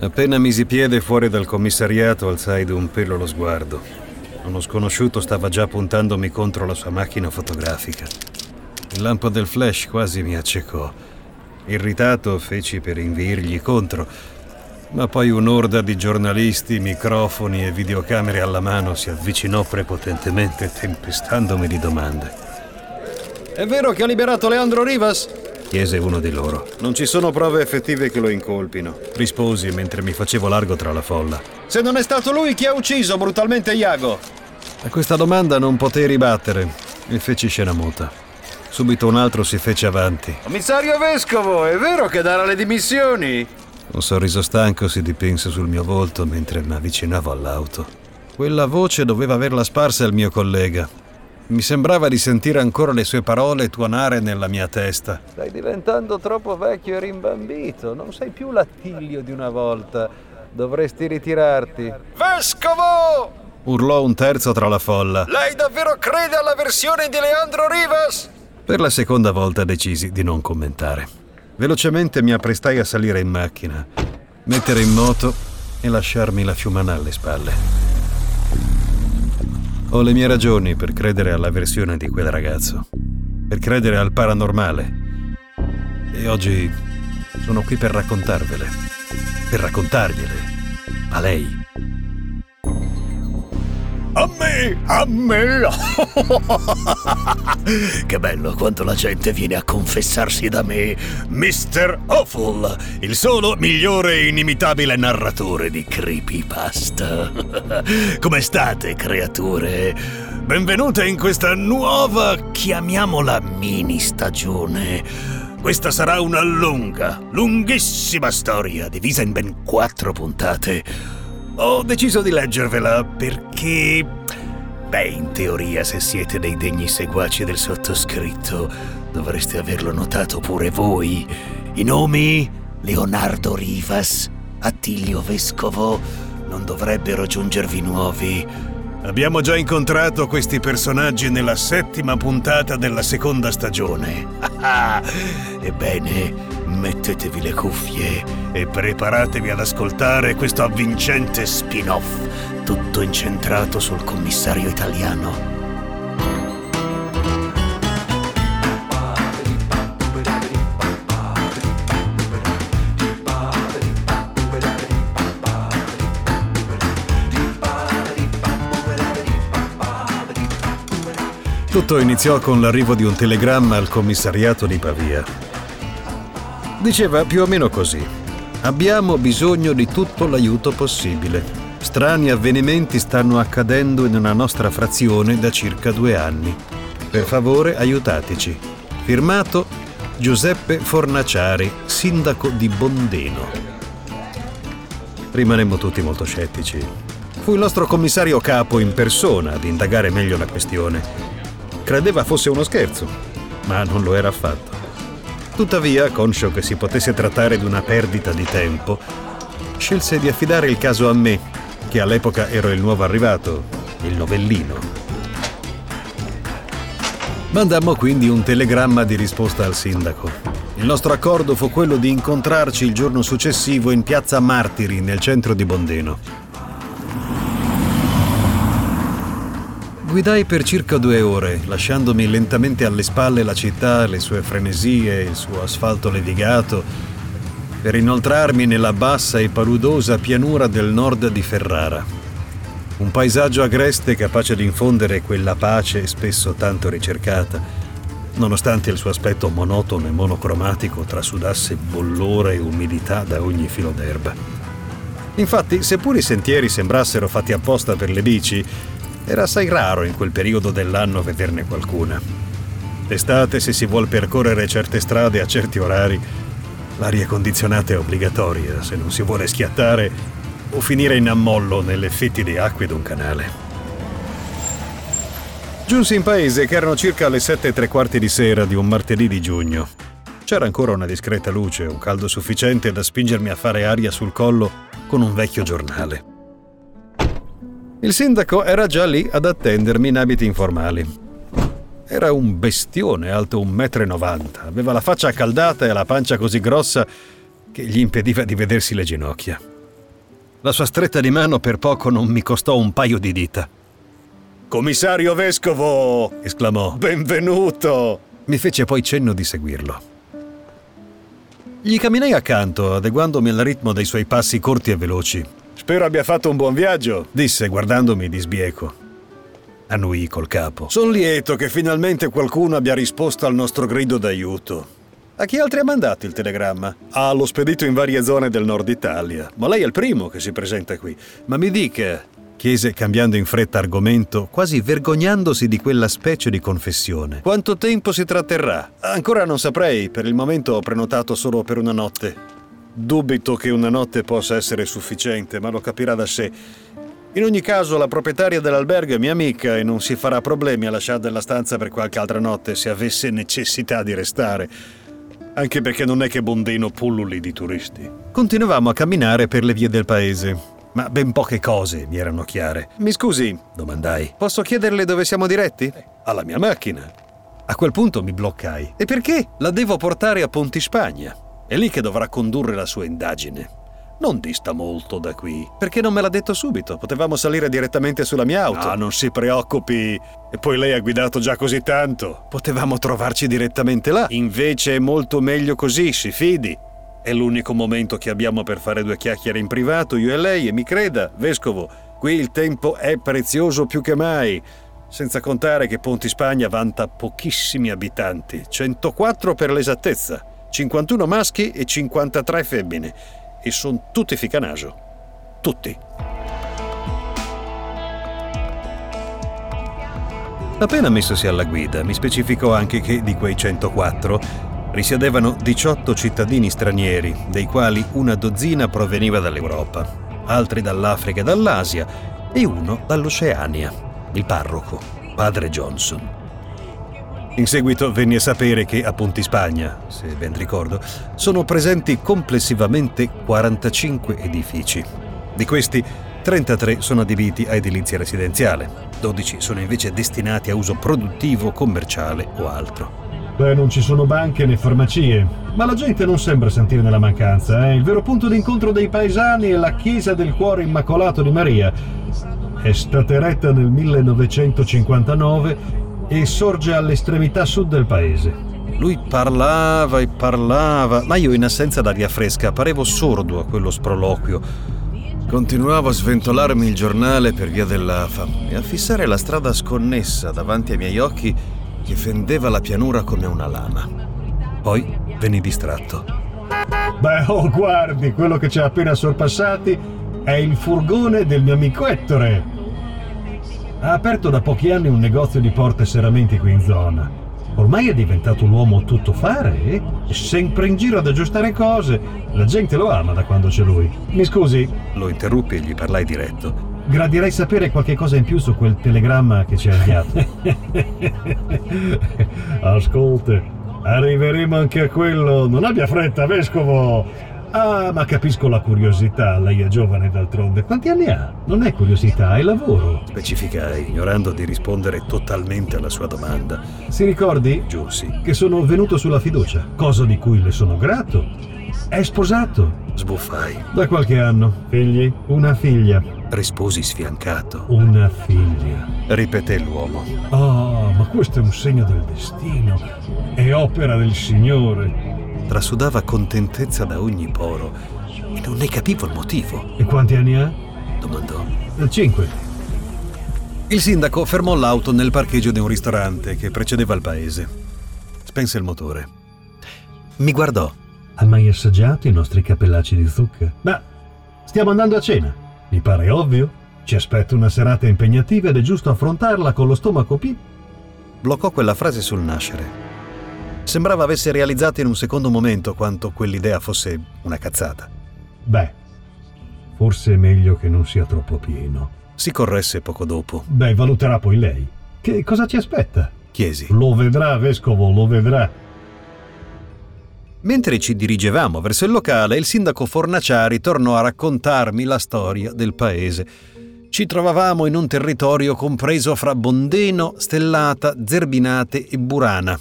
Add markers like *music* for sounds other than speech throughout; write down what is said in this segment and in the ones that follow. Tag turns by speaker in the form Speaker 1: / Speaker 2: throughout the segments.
Speaker 1: Appena misi piede fuori dal commissariato alzai d'un pelo lo sguardo. Uno sconosciuto stava già puntandomi contro la sua macchina fotografica. Il lampo del flash quasi mi accecò. Irritato feci per inviargli contro, ma poi un'orda di giornalisti, microfoni e videocamere alla mano si avvicinò prepotentemente, tempestandomi di domande.
Speaker 2: È vero che ha liberato Leandro Rivas?
Speaker 1: Chiese uno di loro.
Speaker 2: Non ci sono prove effettive che lo incolpino,
Speaker 1: risposi mentre mi facevo largo tra la folla.
Speaker 2: Se non è stato lui chi ha ucciso brutalmente Iago?
Speaker 1: A questa domanda non potei ribattere e feci scena muta. Subito un altro si fece avanti.
Speaker 2: Commissario Vescovo, è vero che darà le dimissioni?
Speaker 1: Un sorriso stanco si dipinse sul mio volto mentre mi avvicinavo all'auto. Quella voce doveva averla sparsa il mio collega. Mi sembrava di sentire ancora le sue parole tuonare nella mia testa.
Speaker 3: Stai diventando troppo vecchio e rimbambito. Non sei più l'attilio di una volta. Dovresti ritirarti.
Speaker 2: Vescovo!
Speaker 1: Urlò un terzo tra la folla.
Speaker 2: Lei davvero crede alla versione di Leandro Rivas?
Speaker 1: Per la seconda volta decisi di non commentare. Velocemente mi apprestai a salire in macchina, mettere in moto e lasciarmi la fiumana alle spalle. Ho le mie ragioni per credere alla versione di quel ragazzo, per credere al paranormale. E oggi sono qui per raccontarvele, per raccontargliele, a lei.
Speaker 4: A me, *laughs* che bello quando la gente viene a confessarsi da me, Mr. Awful, il solo migliore e inimitabile narratore di creepypasta. *laughs* Come state, creature? Benvenute in questa nuova, chiamiamola mini stagione. Questa sarà una lunga, lunghissima storia, divisa in ben quattro puntate ho deciso di leggervela perché... Beh, in teoria se siete dei degni seguaci del sottoscritto dovreste averlo notato pure voi. I nomi Leonardo Rivas, Attilio Vescovo non dovrebbero giungervi nuovi. Abbiamo già incontrato questi personaggi nella settima puntata della seconda stagione. *laughs* Ebbene, mettetevi le cuffie e preparatevi ad ascoltare questo avvincente spin-off, tutto incentrato sul commissario italiano.
Speaker 1: Tutto iniziò con l'arrivo di un telegramma al commissariato di Pavia. Diceva più o meno così. Abbiamo bisogno di tutto l'aiuto possibile. Strani avvenimenti stanno accadendo in una nostra frazione da circa due anni. Per favore aiutateci. Firmato Giuseppe Fornaciari, sindaco di Bondeno. Rimanemmo tutti molto scettici. Fu il nostro commissario capo in persona ad indagare meglio la questione Credeva fosse uno scherzo, ma non lo era affatto. Tuttavia, conscio che si potesse trattare di una perdita di tempo, scelse di affidare il caso a me, che all'epoca ero il nuovo arrivato, il novellino. Mandammo quindi un telegramma di risposta al sindaco. Il nostro accordo fu quello di incontrarci il giorno successivo in piazza Martiri, nel centro di Bondeno. Guidai per circa due ore, lasciandomi lentamente alle spalle la città, le sue frenesie, il suo asfalto levigato, per inoltrarmi nella bassa e paludosa pianura del nord di Ferrara. Un paesaggio agreste capace di infondere quella pace spesso tanto ricercata, nonostante il suo aspetto monotono e monocromatico trasudasse bollore e umidità da ogni filo d'erba. Infatti, seppur i sentieri sembrassero fatti apposta per le bici, era assai raro in quel periodo dell'anno vederne qualcuna. D'estate, se si vuol percorrere certe strade a certi orari, l'aria condizionata è obbligatoria se non si vuole schiattare o finire in ammollo nelle fetti di acque d'un canale. Giunsi in paese che erano circa le sette e tre quarti di sera di un martedì di giugno. C'era ancora una discreta luce, un caldo sufficiente da spingermi a fare aria sul collo con un vecchio giornale. Il sindaco era già lì ad attendermi in abiti informali. Era un bestione alto un metro e novanta, aveva la faccia accaldata e la pancia così grossa che gli impediva di vedersi le ginocchia. La sua stretta di mano per poco non mi costò un paio di dita.
Speaker 2: Commissario Vescovo!
Speaker 1: esclamò.
Speaker 2: Benvenuto!
Speaker 1: Mi fece poi cenno di seguirlo. Gli camminai accanto, adeguandomi al ritmo dei suoi passi corti e veloci.
Speaker 2: Spero abbia fatto un buon viaggio,
Speaker 1: disse guardandomi di sbieco. Annui col capo.
Speaker 2: Sono lieto che finalmente qualcuno abbia risposto al nostro grido d'aiuto.
Speaker 1: A chi altri ha mandato il telegramma?
Speaker 2: Ah, l'ho spedito in varie zone del nord Italia, ma lei è il primo che si presenta qui.
Speaker 1: Ma mi dica, chiese cambiando in fretta argomento, quasi vergognandosi di quella specie di confessione. Quanto tempo si tratterrà?
Speaker 2: Ancora non saprei, per il momento ho prenotato solo per una notte. Dubito che una notte possa essere sufficiente, ma lo capirà da sé. In ogni caso, la proprietaria dell'albergo è mia amica e non si farà problemi a lasciare la stanza per qualche altra notte se avesse necessità di restare. Anche perché non è che Bondeno pulluli di turisti.
Speaker 1: Continuavamo a camminare per le vie del paese ma ben poche cose mi erano chiare.
Speaker 2: Mi scusi,
Speaker 1: domandai.
Speaker 2: Posso chiederle dove siamo diretti?
Speaker 1: Alla mia macchina. A quel punto mi bloccai.
Speaker 2: E perché?
Speaker 1: La devo portare a Pontispagna. È lì che dovrà condurre la sua indagine. Non dista molto da qui.
Speaker 2: Perché non me l'ha detto subito? Potevamo salire direttamente sulla mia auto.
Speaker 1: Ah, non si preoccupi. E poi lei ha guidato già così tanto.
Speaker 2: Potevamo trovarci direttamente là.
Speaker 1: Invece è molto meglio così, si fidi. È l'unico momento che abbiamo per fare due chiacchiere in privato, io e lei, e mi creda, vescovo, qui il tempo è prezioso più che mai. Senza contare che Ponti Spagna vanta pochissimi abitanti, 104 per l'esattezza, 51 maschi e 53 femmine. E sono tutti ficanaso. Tutti. Appena messosi alla guida, mi specificò anche che di quei 104 risiedevano 18 cittadini stranieri, dei quali una dozzina proveniva dall'Europa, altri dall'Africa e dall'Asia e uno dall'Oceania, il parroco, padre Johnson. In seguito venni a sapere che a Pontispagna, se ben ricordo, sono presenti complessivamente 45 edifici. Di questi 33 sono adibiti a edilizia residenziale, 12 sono invece destinati a uso produttivo, commerciale o altro.
Speaker 5: Beh, non ci sono banche né farmacie, ma la gente non sembra sentirne la mancanza. Eh? Il vero punto d'incontro dei paesani è la chiesa del cuore immacolato di Maria. È stata eretta nel 1959 e sorge all'estremità sud del paese.
Speaker 1: Lui parlava e parlava, ma io in assenza d'aria fresca parevo sordo a quello sproloquio. Continuavo a sventolarmi il giornale per via dell'AFA e a fissare la strada sconnessa davanti ai miei occhi che fendeva la pianura come una lama. Poi venni distratto.
Speaker 5: Beh, oh, guardi, quello che ci ha appena sorpassati è il furgone del mio amico Ettore. Ha aperto da pochi anni un negozio di porte e serramenti qui in zona. Ormai è diventato un uomo tutto fare, eh? È sempre in giro ad aggiustare cose. La gente lo ama da quando c'è lui. Mi scusi?
Speaker 1: Lo interruppi e gli parlai diretto.
Speaker 5: Gradirei sapere qualche cosa in più su quel telegramma che ci ha inviato. *laughs* Ascolta, arriveremo anche a quello. Non abbia fretta, vescovo. Ah, ma capisco la curiosità, lei è giovane d'altronde. Quanti anni ha? Non è curiosità, è lavoro.
Speaker 1: Specificai, ignorando di rispondere totalmente alla sua domanda.
Speaker 5: Si ricordi?
Speaker 1: Giussi.
Speaker 5: Che sono venuto sulla fiducia, cosa di cui le sono grato. È sposato.
Speaker 1: Sbuffai.
Speaker 5: Da qualche anno. Figli? Una figlia.
Speaker 1: Risposi sfiancato.
Speaker 5: Una figlia.
Speaker 1: Ripeté l'uomo.
Speaker 5: Oh, ma questo è un segno del destino. È opera del Signore.
Speaker 1: Trasudava contentezza da ogni poro e non ne capivo il motivo.
Speaker 5: E quanti anni ha?
Speaker 1: Domandò.
Speaker 5: Eh, cinque.
Speaker 1: Il sindaco fermò l'auto nel parcheggio di un ristorante che precedeva il paese. Spense il motore. Mi guardò
Speaker 5: ha mai assaggiato i nostri cappellacci di zucca? Ma stiamo andando a cena. Mi pare ovvio. Ci aspetta una serata impegnativa ed è giusto affrontarla con lo stomaco pi.
Speaker 1: Bloccò quella frase sul nascere. Sembrava avesse realizzato in un secondo momento quanto quell'idea fosse una cazzata.
Speaker 5: Beh, forse è meglio che non sia troppo pieno.
Speaker 1: Si corresse poco dopo.
Speaker 5: Beh, valuterà poi lei. Che cosa ci aspetta?
Speaker 1: Chiesi.
Speaker 5: Lo vedrà, vescovo, lo vedrà.
Speaker 1: Mentre ci dirigevamo verso il locale, il sindaco Fornaciari tornò a raccontarmi la storia del paese. Ci trovavamo in un territorio compreso fra Bondeno, Stellata, Zerbinate e Burana.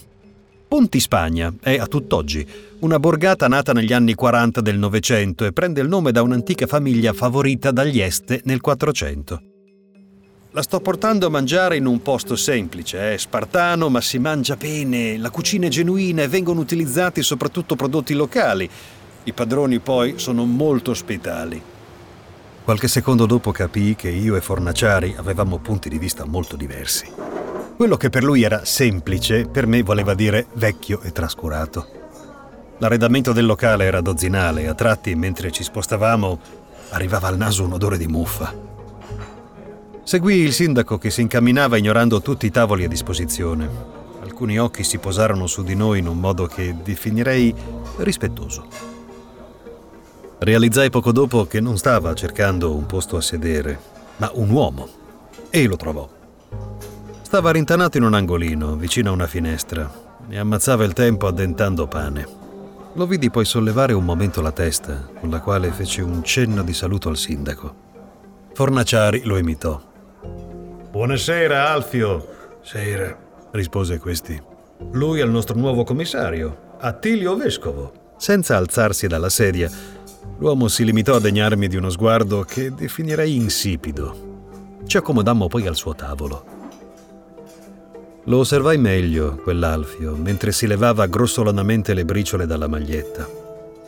Speaker 1: Ponti Spagna è a tutt'oggi una borgata nata negli anni 40 del Novecento e prende il nome da un'antica famiglia favorita dagli Este nel 400. La sto portando a mangiare in un posto semplice, è spartano, ma si mangia bene, la cucina è genuina e vengono utilizzati soprattutto prodotti locali. I padroni poi sono molto ospitali. Qualche secondo dopo capii che io e Fornaciari avevamo punti di vista molto diversi. Quello che per lui era semplice, per me voleva dire vecchio e trascurato. L'arredamento del locale era dozzinale a tratti, mentre ci spostavamo, arrivava al naso un odore di muffa. Seguì il sindaco che si incamminava ignorando tutti i tavoli a disposizione. Alcuni occhi si posarono su di noi in un modo che definirei rispettoso. Realizzai poco dopo che non stava cercando un posto a sedere, ma un uomo. E lo trovò. Stava rintanato in un angolino, vicino a una finestra, e ammazzava il tempo addentando pane. Lo vidi poi sollevare un momento la testa, con la quale fece un cenno di saluto al sindaco. Fornaciari lo imitò.
Speaker 5: Buonasera, Alfio. Sera, rispose questi. Lui è il nostro nuovo commissario, Attilio Vescovo.
Speaker 1: Senza alzarsi dalla sedia, l'uomo si limitò a degnarmi di uno sguardo che definirei insipido. Ci accomodammo poi al suo tavolo. Lo osservai meglio, quell'Alfio, mentre si levava grossolanamente le briciole dalla maglietta.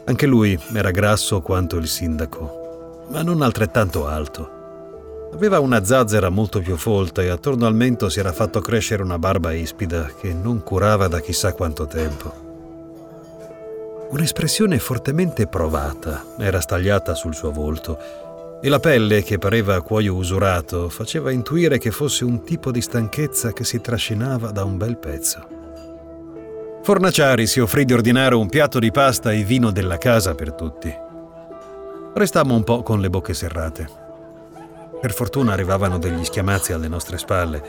Speaker 1: Anche lui era grasso quanto il sindaco, ma non altrettanto alto. Aveva una zazzera molto più folta e attorno al mento si era fatto crescere una barba ispida che non curava da chissà quanto tempo. Un'espressione fortemente provata era stagliata sul suo volto e la pelle, che pareva cuoio usurato, faceva intuire che fosse un tipo di stanchezza che si trascinava da un bel pezzo. Fornaciari si offrì di ordinare un piatto di pasta e vino della casa per tutti. Restammo un po' con le bocche serrate. Per fortuna arrivavano degli schiamazzi alle nostre spalle,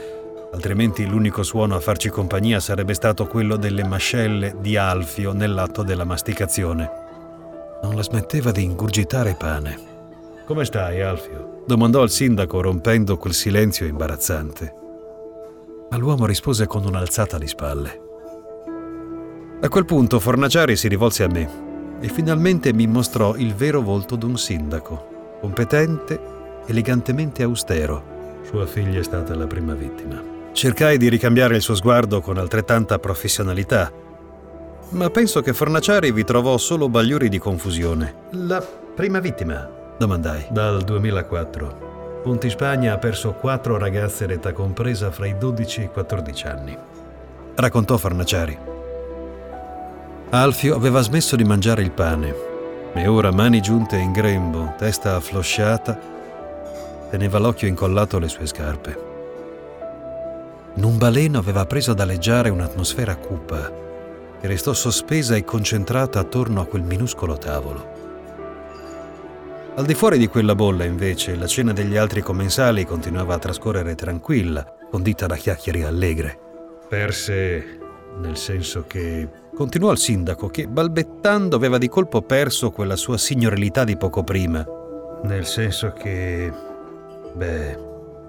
Speaker 1: altrimenti l'unico suono a farci compagnia sarebbe stato quello delle mascelle di Alfio nell'atto della masticazione. Non la smetteva di ingurgitare pane.
Speaker 5: Come stai, Alfio?
Speaker 1: domandò il sindaco rompendo quel silenzio imbarazzante. Ma l'uomo rispose con un'alzata di spalle. A quel punto Fornaciari si rivolse a me e finalmente mi mostrò il vero volto d'un sindaco, competente, elegantemente austero.
Speaker 5: Sua figlia è stata la prima vittima.
Speaker 1: Cercai di ricambiare il suo sguardo con altrettanta professionalità, ma penso che Fornaciari vi trovò solo bagliori di confusione.
Speaker 5: La prima vittima?
Speaker 1: Domandai.
Speaker 5: Dal 2004. Ponti Spagna ha perso quattro ragazze d'età compresa fra i 12 e i 14 anni.
Speaker 1: Raccontò Farnaciari. Alfio aveva smesso di mangiare il pane e ora, mani giunte in grembo, testa afflosciata, teneva l'occhio incollato alle sue scarpe. In un baleno aveva preso ad aleggiare un'atmosfera cupa che restò sospesa e concentrata attorno a quel minuscolo tavolo. Al di fuori di quella bolla, invece, la cena degli altri commensali continuava a trascorrere tranquilla, condita da chiacchiere allegre.
Speaker 5: Perse nel senso che...
Speaker 1: Continuò il sindaco che, balbettando, aveva di colpo perso quella sua signorilità di poco prima.
Speaker 5: Nel senso che... Beh,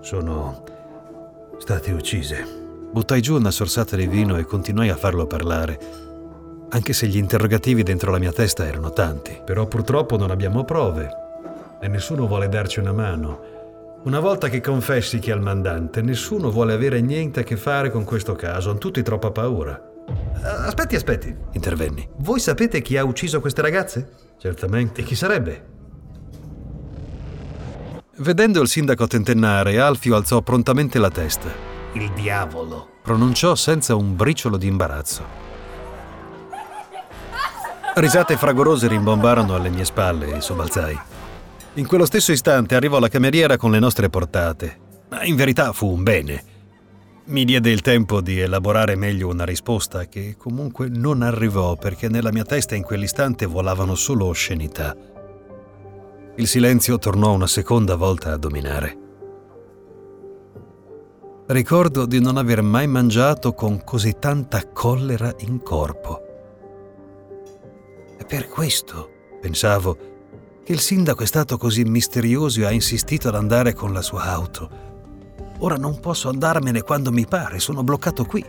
Speaker 5: sono state uccise.
Speaker 1: Buttai giù una sorsata di vino e continuai a farlo parlare, anche se gli interrogativi dentro la mia testa erano tanti.
Speaker 5: Però purtroppo non abbiamo prove e nessuno vuole darci una mano. Una volta che confessi chi è il mandante, nessuno vuole avere niente a che fare con questo caso, hanno tutti troppa paura.
Speaker 1: Aspetti, aspetti, intervenni. Voi sapete chi ha ucciso queste ragazze?
Speaker 5: Certamente.
Speaker 1: E chi sarebbe? Vedendo il sindaco tentennare, Alfio alzò prontamente la testa.
Speaker 4: Il diavolo,
Speaker 1: pronunciò senza un briciolo di imbarazzo. Risate fragorose rimbombarono alle mie spalle e sobbalzai. In quello stesso istante arrivò la cameriera con le nostre portate. Ma in verità fu un bene. Mi diede il tempo di elaborare meglio una risposta che comunque non arrivò perché nella mia testa in quell'istante volavano solo oscenità. Il silenzio tornò una seconda volta a dominare. Ricordo di non aver mai mangiato con così tanta collera in corpo. E per questo, pensavo, che il sindaco è stato così misterioso e ha insistito ad andare con la sua auto. Ora non posso andarmene quando mi pare, sono bloccato qui.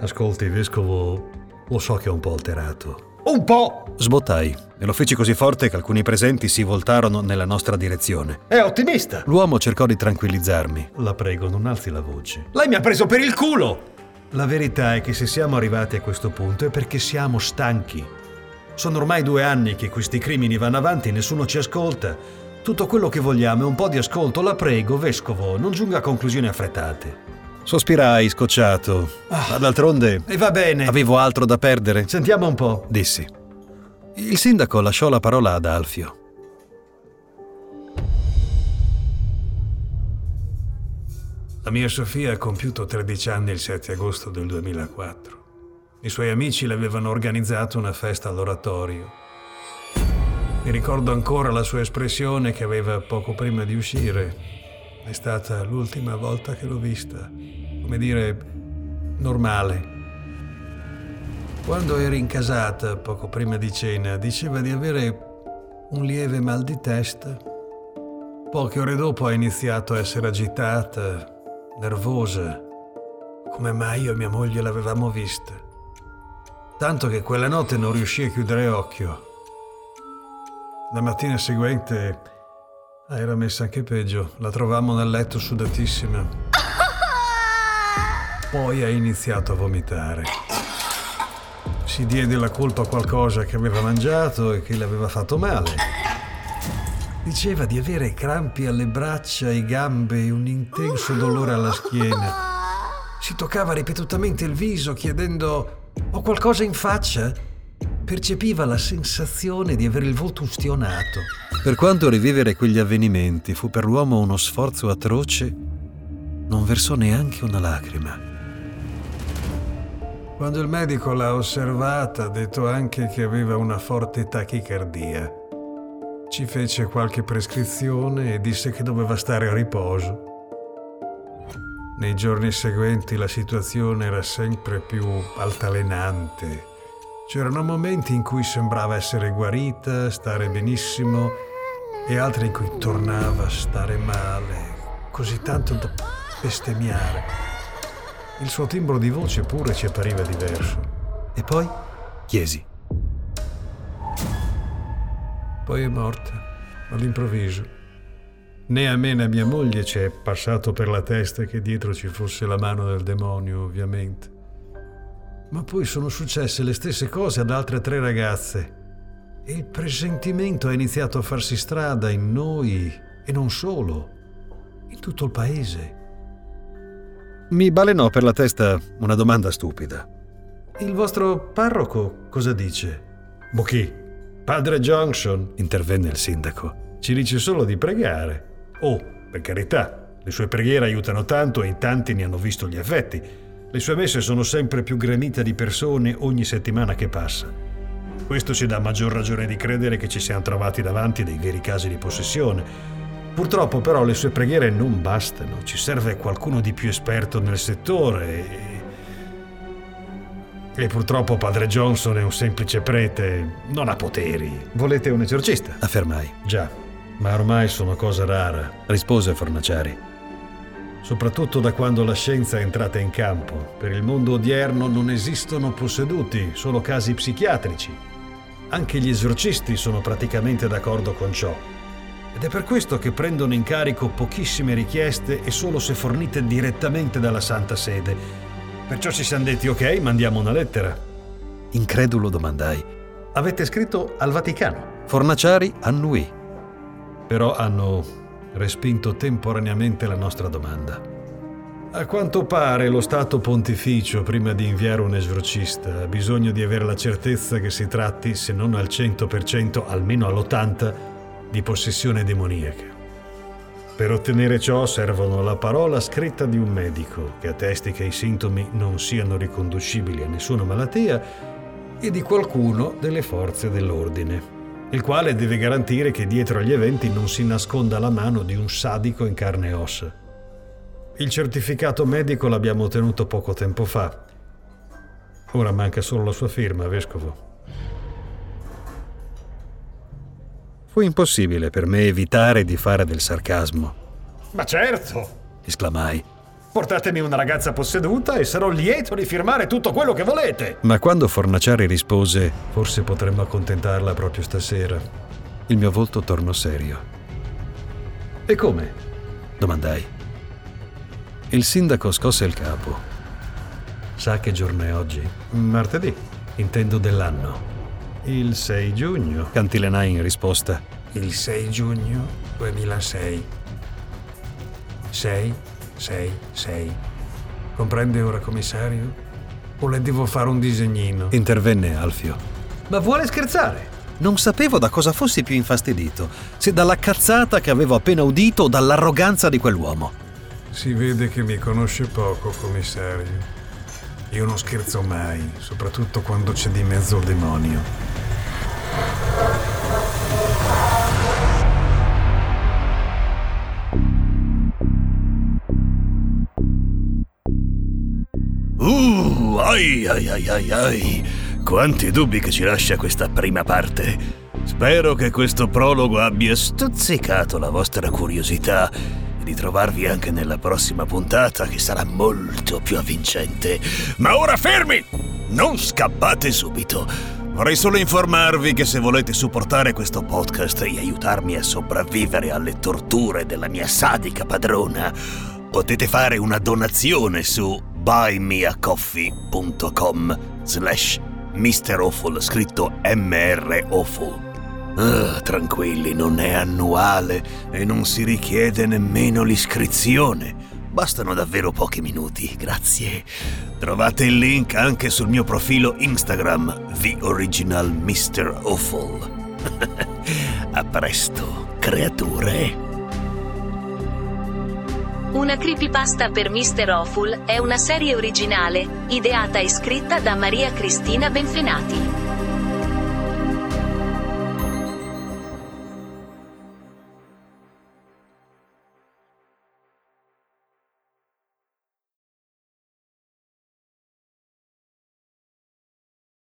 Speaker 6: Ascolti, vescovo, lo so che è un po' alterato.
Speaker 7: Un po'!
Speaker 6: Sbottai e lo feci così forte che alcuni presenti si voltarono nella nostra direzione.
Speaker 7: È ottimista!
Speaker 6: L'uomo cercò di tranquillizzarmi. La prego, non alzi la voce.
Speaker 7: Lei mi ha preso per il culo!
Speaker 6: La verità è che se siamo arrivati a questo punto è perché siamo stanchi. Sono ormai due anni che questi crimini vanno avanti e nessuno ci ascolta. Tutto quello che vogliamo è un po' di ascolto. La prego, vescovo, non giunga a conclusioni affrettate. Sospirai, scocciato.
Speaker 7: Ah.
Speaker 6: Ma d'altronde
Speaker 7: E va bene.
Speaker 6: avevo altro da perdere,
Speaker 7: Sentiamo un po'.
Speaker 6: dissi. Il sindaco lasciò la parola ad Alfio.
Speaker 1: La mia Sofia ha compiuto 13 anni il 7 agosto del 2004. I suoi amici le avevano organizzato una festa all'oratorio. Mi ricordo ancora la sua espressione che aveva poco prima di uscire. È stata l'ultima volta che l'ho vista. Come dire, normale. Quando eri incasata, poco prima di cena, diceva di avere un lieve mal di testa. Poche ore dopo ha iniziato a essere agitata, nervosa, come mai io e mia moglie l'avevamo vista. Tanto che quella notte non riuscì a chiudere occhio. La mattina seguente ah, era messa anche peggio, la trovammo nel letto sudatissima. Poi ha iniziato a vomitare. Si diede la colpa a qualcosa che aveva mangiato e che le aveva fatto male. Diceva di avere crampi alle braccia e gambe e un intenso dolore alla schiena. Si toccava ripetutamente il viso chiedendo ho qualcosa in faccia? Percepiva la sensazione di avere il volto ustionato.
Speaker 6: Per quanto rivivere quegli avvenimenti fu per l'uomo uno sforzo atroce, non versò neanche una lacrima.
Speaker 1: Quando il medico l'ha osservata ha detto anche che aveva una forte tachicardia. Ci fece qualche prescrizione e disse che doveva stare a riposo. Nei giorni seguenti la situazione era sempre più altalenante. C'erano momenti in cui sembrava essere guarita, stare benissimo, e altri in cui tornava a stare male, così tanto da bestemmiare. Il suo timbro di voce pure ci appariva diverso.
Speaker 6: E poi chiesi.
Speaker 1: Poi è morta, all'improvviso. Né a me né a mia moglie ci è passato per la testa che dietro ci fosse la mano del demonio, ovviamente. Ma poi sono successe le stesse cose ad altre tre ragazze. E il presentimento ha iniziato a farsi strada in noi e non solo, in tutto il paese.
Speaker 6: Mi balenò per la testa una domanda stupida.
Speaker 1: Il vostro parroco cosa dice? Boh Padre Johnson, intervenne il sindaco, ci dice solo di pregare. Oh, per carità, le sue preghiere aiutano tanto e in tanti ne hanno visto gli effetti. Le sue messe sono sempre più gremite di persone ogni settimana che passa. Questo ci dà maggior ragione di credere che ci siamo trovati davanti dei veri casi di possessione. Purtroppo però le sue preghiere non bastano, ci serve qualcuno di più esperto nel settore e... E purtroppo padre Johnson è un semplice prete, non ha poteri.
Speaker 6: Volete un esorcista? Affermai.
Speaker 1: Già, ma ormai sono cosa rara,
Speaker 6: Rispose Fornaciari.
Speaker 1: soprattutto da quando la scienza è entrata in campo. Per il mondo odierno non esistono posseduti, solo casi psichiatrici. Anche gli esorcisti sono praticamente d'accordo con ciò. Ed è per questo che prendono in carico pochissime richieste e solo se fornite direttamente dalla Santa Sede. Perciò ci siamo detti ok, mandiamo una lettera.
Speaker 6: Incredulo domandai.
Speaker 1: Avete scritto al Vaticano,
Speaker 6: Fornaciari annuì.
Speaker 1: Però hanno respinto temporaneamente la nostra domanda. A quanto pare lo Stato Pontificio, prima di inviare un esorcista, ha bisogno di avere la certezza che si tratti, se non al 100%, almeno all'80%, di possessione demoniaca. Per ottenere ciò servono la parola scritta di un medico che attesti che i sintomi non siano riconducibili a nessuna malattia e di qualcuno delle forze dell'ordine, il quale deve garantire che dietro agli eventi non si nasconda la mano di un sadico in carne e ossa. Il certificato medico l'abbiamo ottenuto poco tempo fa. Ora manca solo la sua firma, vescovo.
Speaker 6: Fu impossibile per me evitare di fare del sarcasmo.
Speaker 7: Ma certo!
Speaker 6: Esclamai.
Speaker 8: Portatemi una ragazza posseduta e sarò lieto di firmare tutto quello che volete.
Speaker 9: Ma quando Fornaciari rispose, forse potremmo accontentarla proprio stasera, il mio volto tornò serio.
Speaker 10: E come?
Speaker 9: Domandai. Il sindaco scosse il capo.
Speaker 10: Sa che giorno è oggi?
Speaker 9: Martedì.
Speaker 10: Intendo dell'anno.
Speaker 9: Il 6 giugno, cantilenai in risposta.
Speaker 10: Il 6 giugno 2006. 6 6, 6. Comprende ora, commissario? O le devo fare un disegnino?
Speaker 9: Intervenne Alfio.
Speaker 10: Ma vuole scherzare?
Speaker 9: Non sapevo da cosa fossi più infastidito, se dalla cazzata che avevo appena udito o dall'arroganza di quell'uomo.
Speaker 10: Si vede che mi conosce poco, commissario. Io non scherzo mai, soprattutto quando c'è di mezzo il demonio.
Speaker 1: Uh, ai ai ai ai ai. Quanti dubbi che ci lascia questa prima parte. Spero che questo prologo abbia stuzzicato la vostra curiosità e di trovarvi anche nella prossima puntata che sarà molto più avvincente. Ma ora fermi! Non scappate subito. Vorrei solo informarvi che se volete supportare questo podcast e aiutarmi a sopravvivere alle torture della mia sadica padrona, potete fare una donazione su buymeacoffee.com slash Awful, scritto MR Awful. Ah, tranquilli, non è annuale e non si richiede nemmeno l'iscrizione. Bastano davvero pochi minuti, grazie. Trovate il link anche sul mio profilo Instagram, The Original Mr. Awful. *laughs* A presto, creature.
Speaker 11: Una creepypasta per Mr. Awful è una serie originale, ideata e scritta da Maria Cristina Benfenati.